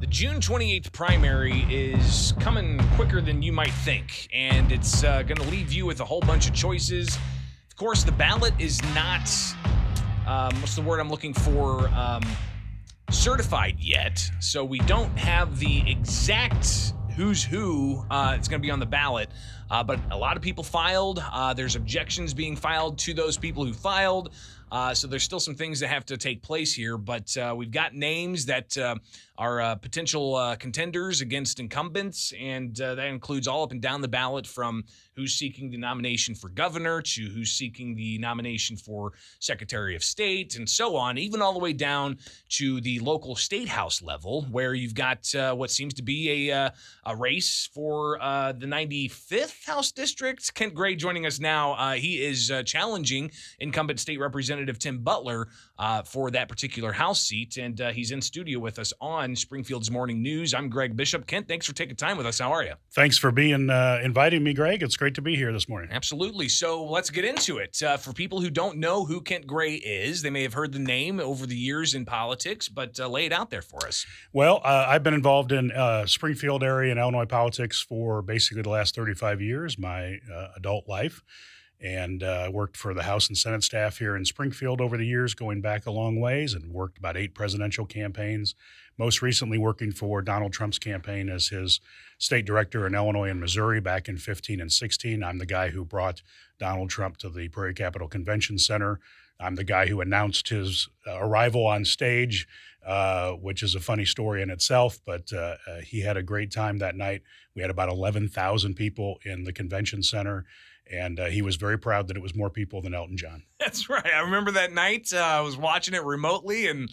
The June 28th primary is coming quicker than you might think, and it's uh, going to leave you with a whole bunch of choices. Of course, the ballot is not, um, what's the word I'm looking for, um, certified yet. So we don't have the exact who's who uh, it's going to be on the ballot. Uh, but a lot of people filed. Uh, there's objections being filed to those people who filed. Uh, so there's still some things that have to take place here, but uh, we've got names that uh, are uh, potential uh, contenders against incumbents, and uh, that includes all up and down the ballot from who's seeking the nomination for governor to who's seeking the nomination for secretary of state and so on, even all the way down to the local state house level, where you've got what seems to be a, a race for the 95th House district. Kent Gray joining us now. he is challenging incumbent state representative. Representative Tim Butler uh, for that particular House seat. And uh, he's in studio with us on Springfield's Morning News. I'm Greg Bishop. Kent, thanks for taking time with us. How are you? Thanks for being uh, inviting me, Greg. It's great to be here this morning. Absolutely. So let's get into it. Uh, for people who don't know who Kent Gray is, they may have heard the name over the years in politics, but uh, lay it out there for us. Well, uh, I've been involved in Springfield area and Illinois politics for basically the last 35 years, my adult life and uh, worked for the House and Senate staff here in Springfield over the years, going back a long ways, and worked about eight presidential campaigns. Most recently, working for Donald Trump's campaign as his state director in Illinois and Missouri back in 15 and 16. I'm the guy who brought Donald Trump to the Prairie Capital Convention Center. I'm the guy who announced his uh, arrival on stage, uh, which is a funny story in itself, but uh, uh he had a great time that night. We had about 11,000 people in the convention center and uh, he was very proud that it was more people than Elton John. That's right. I remember that night. Uh, I was watching it remotely, and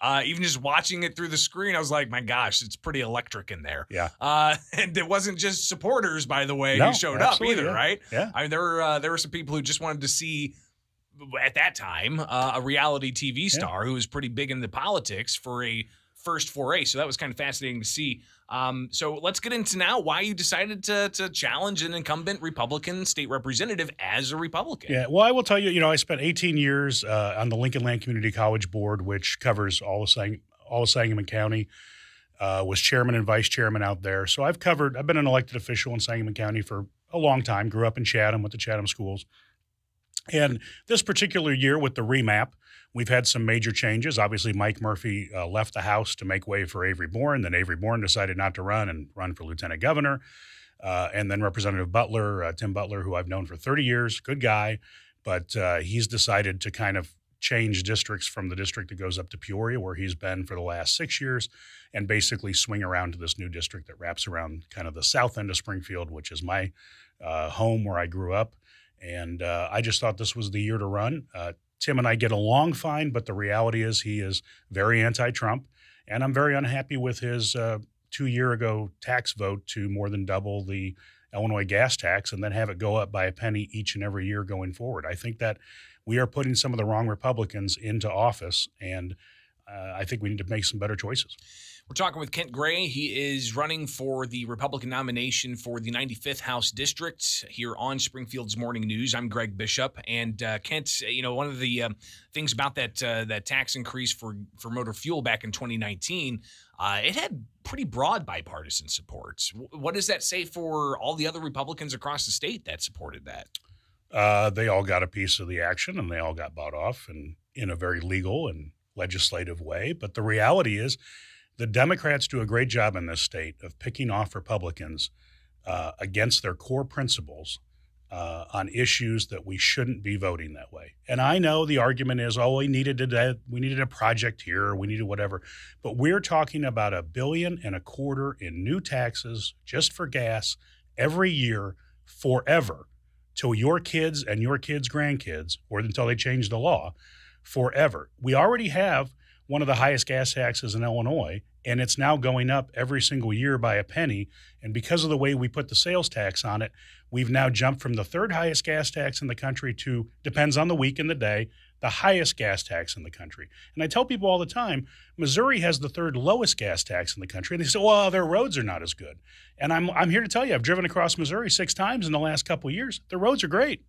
uh, even just watching it through the screen, I was like, "My gosh, it's pretty electric in there." Yeah. Uh, and it wasn't just supporters, by the way, no, who showed up either, yeah. right? Yeah. I mean, there were uh, there were some people who just wanted to see. At that time, uh, a reality TV star yeah. who was pretty big into politics for a first foray. So that was kind of fascinating to see. Um, so let's get into now why you decided to, to challenge an incumbent Republican state representative as a Republican. Yeah, well, I will tell you, you know, I spent 18 years uh, on the Lincoln Land Community College Board, which covers all of, Sang- all of Sangamon County. Uh, was chairman and vice chairman out there. So I've covered, I've been an elected official in Sangamon County for a long time, grew up in Chatham with the Chatham schools. And this particular year with the remap, we've had some major changes. Obviously, Mike Murphy uh, left the House to make way for Avery Bourne. Then Avery Bourne decided not to run and run for lieutenant governor. Uh, and then Representative Butler, uh, Tim Butler, who I've known for 30 years, good guy, but uh, he's decided to kind of change districts from the district that goes up to Peoria, where he's been for the last six years, and basically swing around to this new district that wraps around kind of the south end of Springfield, which is my uh, home where I grew up. And uh, I just thought this was the year to run. Uh, Tim and I get along fine, but the reality is he is very anti Trump. And I'm very unhappy with his uh, two year ago tax vote to more than double the Illinois gas tax and then have it go up by a penny each and every year going forward. I think that we are putting some of the wrong Republicans into office, and uh, I think we need to make some better choices. We're talking with Kent Gray. He is running for the Republican nomination for the 95th House District here on Springfield's Morning News. I'm Greg Bishop, and uh, Kent. You know, one of the um, things about that uh, that tax increase for for motor fuel back in 2019, uh, it had pretty broad bipartisan support. What does that say for all the other Republicans across the state that supported that? Uh, they all got a piece of the action, and they all got bought off, and in a very legal and legislative way. But the reality is the Democrats do a great job in this state of picking off Republicans uh, against their core principles uh, on issues that we shouldn't be voting that way. And I know the argument is, oh, we needed a we needed a project here, we needed whatever, but we're talking about a billion and a quarter in new taxes just for gas every year forever till your kids and your kids' grandkids, or until they change the law, forever. We already have one of the highest gas taxes in Illinois, and it's now going up every single year by a penny. And because of the way we put the sales tax on it, we've now jumped from the third highest gas tax in the country to, depends on the week and the day, the highest gas tax in the country. And I tell people all the time, Missouri has the third lowest gas tax in the country. And they say, well, their roads are not as good. And I'm, I'm here to tell you, I've driven across Missouri six times in the last couple years. The roads are great.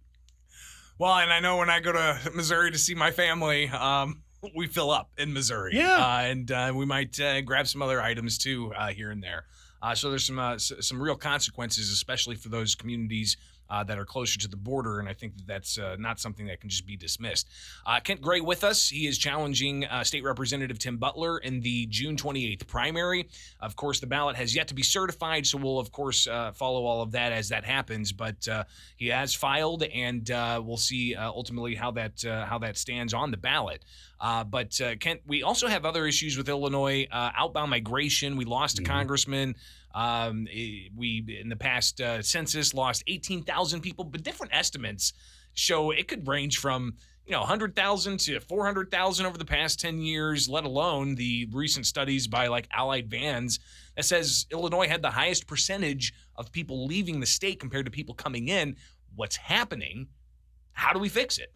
Well, and I know when I go to Missouri to see my family, um, we fill up in Missouri. Yeah. uh, and uh, we might uh, grab some other items too uh, here and there. Uh, so there's some uh, s- some real consequences, especially for those communities uh, that are closer to the border, and I think that that's uh, not something that can just be dismissed. Uh, Kent Gray with us. He is challenging uh, State Representative Tim Butler in the June 28th primary. Of course, the ballot has yet to be certified, so we'll of course uh, follow all of that as that happens. But uh, he has filed, and uh, we'll see uh, ultimately how that uh, how that stands on the ballot. Uh, but uh, Kent, we also have other issues with Illinois uh, outbound migration. We lost a Mhm. congressman. Um, eh, we in the past uh, census lost 18,000 people, but different estimates show it could range from you know 100,000 to 400,000 over the past 10 years. Let alone the recent studies by like Allied Vans that says Illinois had the highest percentage of people leaving the state compared to people coming in. What's happening? How do we fix it?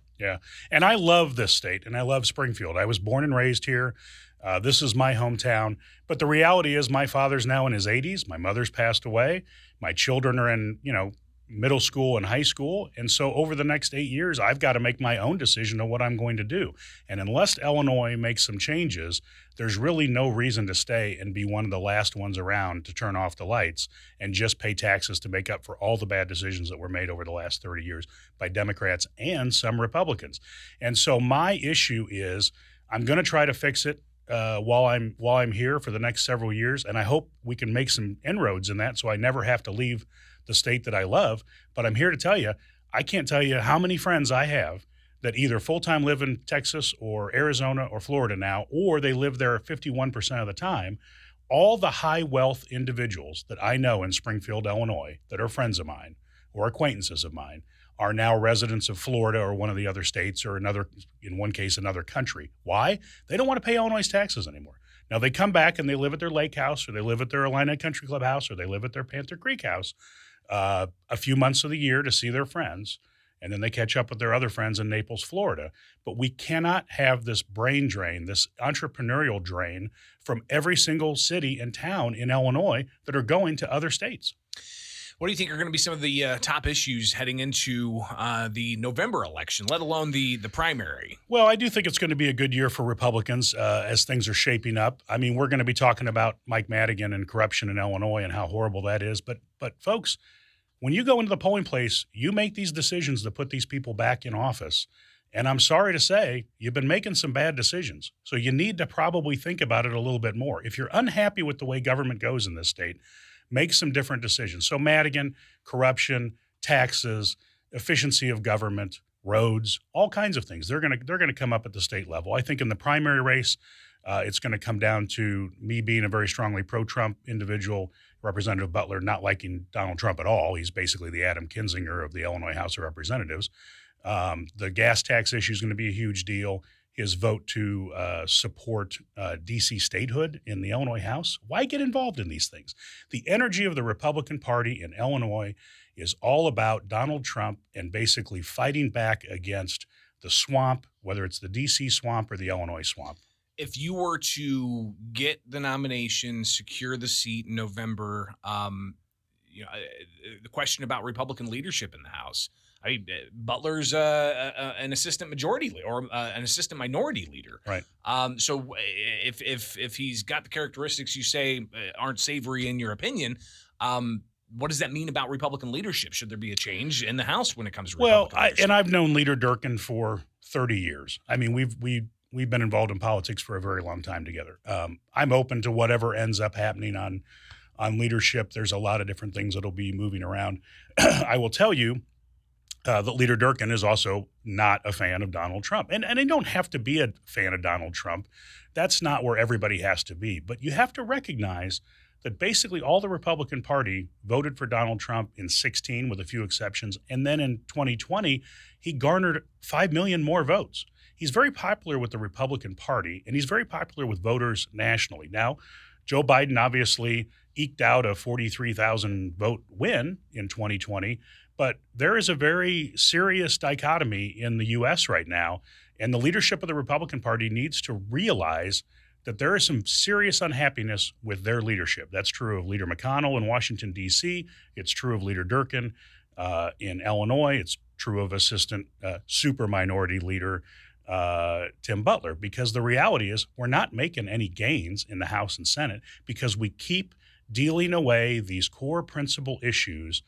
And I love this state and I love Springfield. I was born and raised here. Uh, this is my hometown. But the reality is, my father's now in his 80s. My mother's passed away. My children are in, you know, middle school and high school. And so over the next eight years, I've got to make my own decision on what I'm going to do. And unless Illinois makes some changes, there's really no reason to stay and be one of the last ones around to turn off the lights and just pay taxes to make up for all the bad decisions that were made over the last 30 years by Democrats and some Republicans. And so my issue is I'm going to try to fix it uh, while I'm while I'm here for the next several years, and I hope we can make some inroads in that, so I never have to leave the state that I love. But I'm here to tell you, I can't tell you how many friends I have that either full time live in Texas or Arizona or Florida now, or they live there 51% of the time. All the high wealth individuals that I know in Springfield, Illinois, that are friends of mine or acquaintances of mine are now residents of Florida or one of the other states or another, in one case, another country. Why? They don't want to pay Illinois taxes anymore. Now they come back and they live at their lake house or they live at their Illini Country Club house or they live at their Panther Creek house uh, a few months of the year to see their friends. And then they catch up with their other friends in Naples, Florida. But we cannot have this brain drain, this entrepreneurial drain from every single city and town in Illinois that are going to other states. What do you think are going to be some of the uh, top issues heading into uh, the November election, let alone the the primary? Well, I do think it's going to be a good year for Republicans uh, as things are shaping up. I mean, we're going to be talking about Mike Madigan and corruption in Illinois and how horrible that is. But, but folks, when you go into the polling place, you make these decisions to put these people back in office. And I'm sorry to say, you've been making some bad decisions. So you need to probably think about it a little bit more. If you're unhappy with the way government goes in this state, make some different decisions. So, Madigan, corruption, taxes, efficiency of government, roads, all kinds of things. They're going to they're going to come up at the state level. I think in the primary race, uh, it's going to come down to me being a very strongly pro-Trump individual, Representative Butler not liking Donald Trump at all. He's basically the Adam Kinzinger of the Illinois House of Representatives. Um, the gas tax issue is going to be a huge deal. His vote to uh, support uh, DC statehood in the Illinois House. Why get involved in these things? The energy of the Republican Party in Illinois is all about Donald Trump and basically fighting back against the swamp, whether it's the DC swamp or the Illinois swamp. If you were to get the nomination, secure the seat in November, um, you know, uh, the question about Republican leadership in the House. I mean, uh, Butler's uh, uh, an assistant majority leader or uh, an assistant minority leader. Right. Um, so uh, if if if he's got the characteristics you say uh, aren't savory in your opinion, um, what does that mean about Republican leadership? Should there be a change in the House when it comes to Well, Republican I, and I've known Leader Durkin for 30 years. I mean, we've we we've been involved in politics for a very long time together. Um, I'm open to whatever ends up happening on on leadership. There's a lot of different things that'll be moving around. I will tell you uh, that Leader Durkin is also not a fan of Donald Trump, and and they don't have to be a fan of Donald Trump. That's not where everybody has to be. But you have to recognize that basically all the Republican Party voted for Donald Trump in 16, with a few exceptions, and then in 2020 he garnered five million more votes. He's very popular with the Republican Party, and he's very popular with voters nationally. Now, Joe Biden obviously eked out a 43,000 vote win in 2020, but there is a very serious dichotomy in the U.S. right now, and the leadership of the Republican Party needs to realize that there is some serious unhappiness with their leadership. That's true of Leader McConnell in Washington, D.C., it's true of Leader Durkin uh, in Illinois, it's true of Assistant uh, Super Minority Leader uh, Tim Butler because the reality is we're not making any gains in the House and Senate because we keep dealing away these core principle issues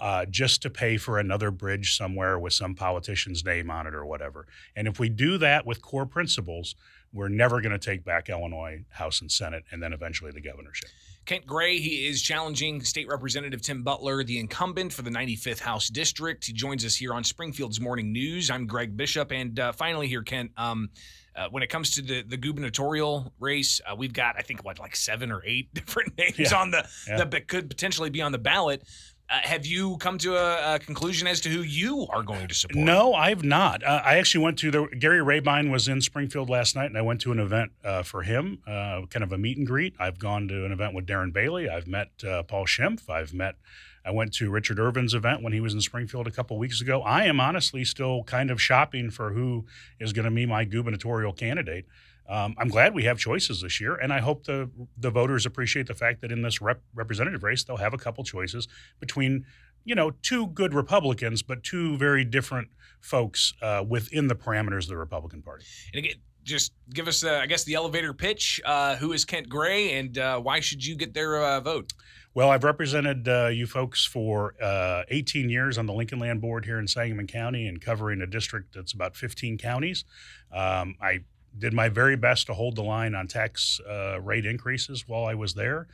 uh, just to pay for another bridge somewhere with some politician's name on it or whatever. And if we do that with core principles, we're never going to take back Illinois House and Senate and then eventually the governorship. Kent Gray, he is challenging State Representative Tim Butler, the incumbent for the 95th House District. He joins us here on Springfield's Morning News. I'm Greg Bishop. And uh, finally, here, Kent, um, uh, when it comes to the, the gubernatorial race, uh, we've got, I think, what, like seven or eight different names Yeah. on the Yeah. that could potentially be on the ballot. Uh, have you come to a, a conclusion as to who you are going to support? No, I've not. Uh, I actually went to the Gary Rabine was in Springfield last night, and I went to an event uh, for him, uh, kind of a meet and greet. I've gone to an event with Darren Bailey. I've met uh, Paul Schimpf. I've met. I went to Richard Irvin's event when he was in Springfield a couple weeks ago. I am honestly still kind of shopping for who is going to be my gubernatorial candidate. Um, I'm glad we have choices this year, and I hope the the voters appreciate the fact that in this rep- representative race they'll have a couple choices between, you know, two good Republicans, but two very different folks uh, within the parameters of the Republican Party. And again, just give us, uh, I guess, the elevator pitch. Uh, who is Kent Gray, and uh, why should you get their uh, vote? Well, I've represented uh, you folks for uh, 18 years on the Lincoln Land Board here in Sangamon County and covering a district that's about 15 counties. Um, I did my very best to hold the line on tax uh, rate increases while I was there.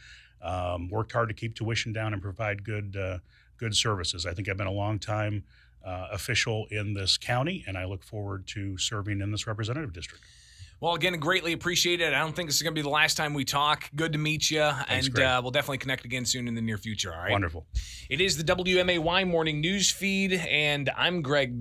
Um, worked hard to keep tuition down and provide good uh, good services. I think I've been a long time uh, official in this county, and I look forward to serving in this representative district. Well, again, greatly appreciate it. I don't think this is going to be the last time we talk. Good to meet you, and uh, we'll definitely connect again soon in the near future. All right. Wonderful. It is the WMAY morning news feed, and I'm Greg.